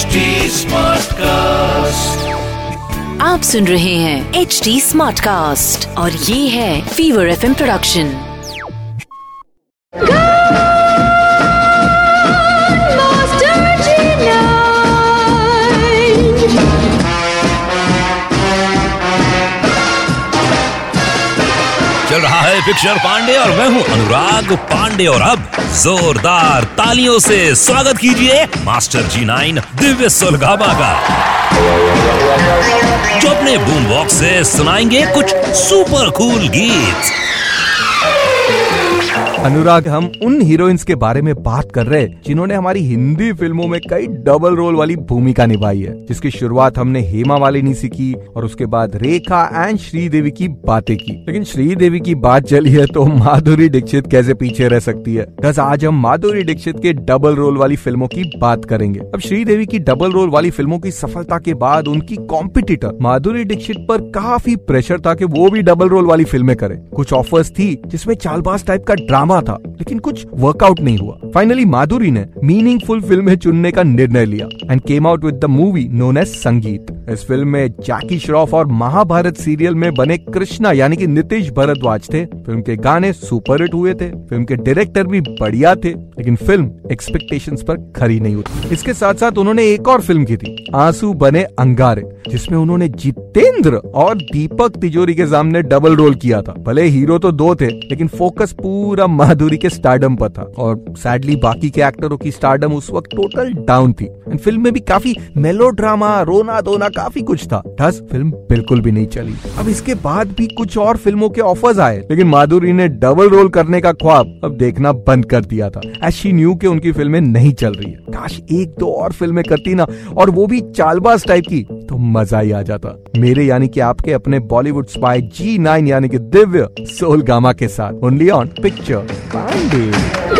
HD Smartcast. आप सुन रहे हैं एच डी स्मार्ट कास्ट और ये है फीवर एफ़ प्रोडक्शन चल रहा है पिक्चर पांडे और मैं हूँ अनुराग पांडे और अब जोरदार तालियों से स्वागत कीजिए मास्टर जी नाइन दिव्य सुलगाबा का जो अपने बूम बॉक्स से सुनाएँगे कुछ सुपर कूल गीत। अनुराग, हम उन हीरोइंस के बारे में बात कर रहे हैं जिन्होंने हमारी हिंदी फ़िल्मों में कई डबल रोल वाली भूमिका निभाई है, जिसकी शुरुआत हमने हेमा मालिनी से की और उसके बाद रेखा एंड श्रीदेवी की बातें की। लेकिन श्रीदेवी की बात चली है तो माधुरी दीक्षित कैसे पीछे रह सकती है? बस आज हम माधुरी दीक्षित के डबल रोल वाली फ़िल्मों की बात करेंगे। अब श्रीदेवी की डबल रोल वाली फ़िल्मों की सफलता के बाद उनकी कॉम्पिटिटर माधुरी दीक्षित पर काफ़ी प्रेशर था कि वो भी डबल रोल वाली फ़िल्में करे। कुछ ऑफर्स थी जिसमें चालबाज टाइप का ड्रामा था, लेकिन कुछ वर्कआउट नहीं हुआ। फाइनली माधुरी ने मीनिंगफुल फ़िल्में चुनने का निर्णय लिया and came out with the movie known as Sangeet. इस फ़िल्म में जैकी श्रॉफ और महाभारत सीरियल में बने कृष्णा, यानी कि नीतीश भरद्वाज थे। फ़िल्म के गाने सुपरहिट हुए थे फ़िल्म के डायरेक्टर भी बढ़िया थे, लेकिन फ़िल्म एक्सपेक्टेशंस पर खरी नहीं उतरी। इसके साथ साथ उन्होंने एक और फ़िल्म की थी, आँसू बने अंगारे। जिसमें उन्होंने जितेंद्र और दीपक तिजोरी के सामने डबल रोल किया था। भले हीरो तो दो थे, लेकिन फोकस पूरा माधुरी के स्टार्डम पर था। और सैडली बाकी के एक्टरों की स्टारडम उस वक्त टोटल डाउन थी। एंड फ़िल्म में भी काफ़ी मेलोड्रामा रोना धोना काफ़ी कुछ था। थस फ़िल्म बिल्कुल भी नहीं चली। अब इसके बाद भी कुछ और फ़िल्मों के ऑफर्स आए। लेकिन माधुरी ने डबल रोल करने का ख्वाब अब देखना बंद कर दिया था। एज शी न्यू के उनकी फ़िल्में नहीं चल रही है। काश एक दो और फ़िल्में करती ना। और वो भी चालबाज टाइप की। तो मज़ा ही आ जाता। मेरे यानी कि आपके अपने बॉलीवुड स्पाई जी नाइन यानी कि दिव्य सोल गामा के साथ। Only on picture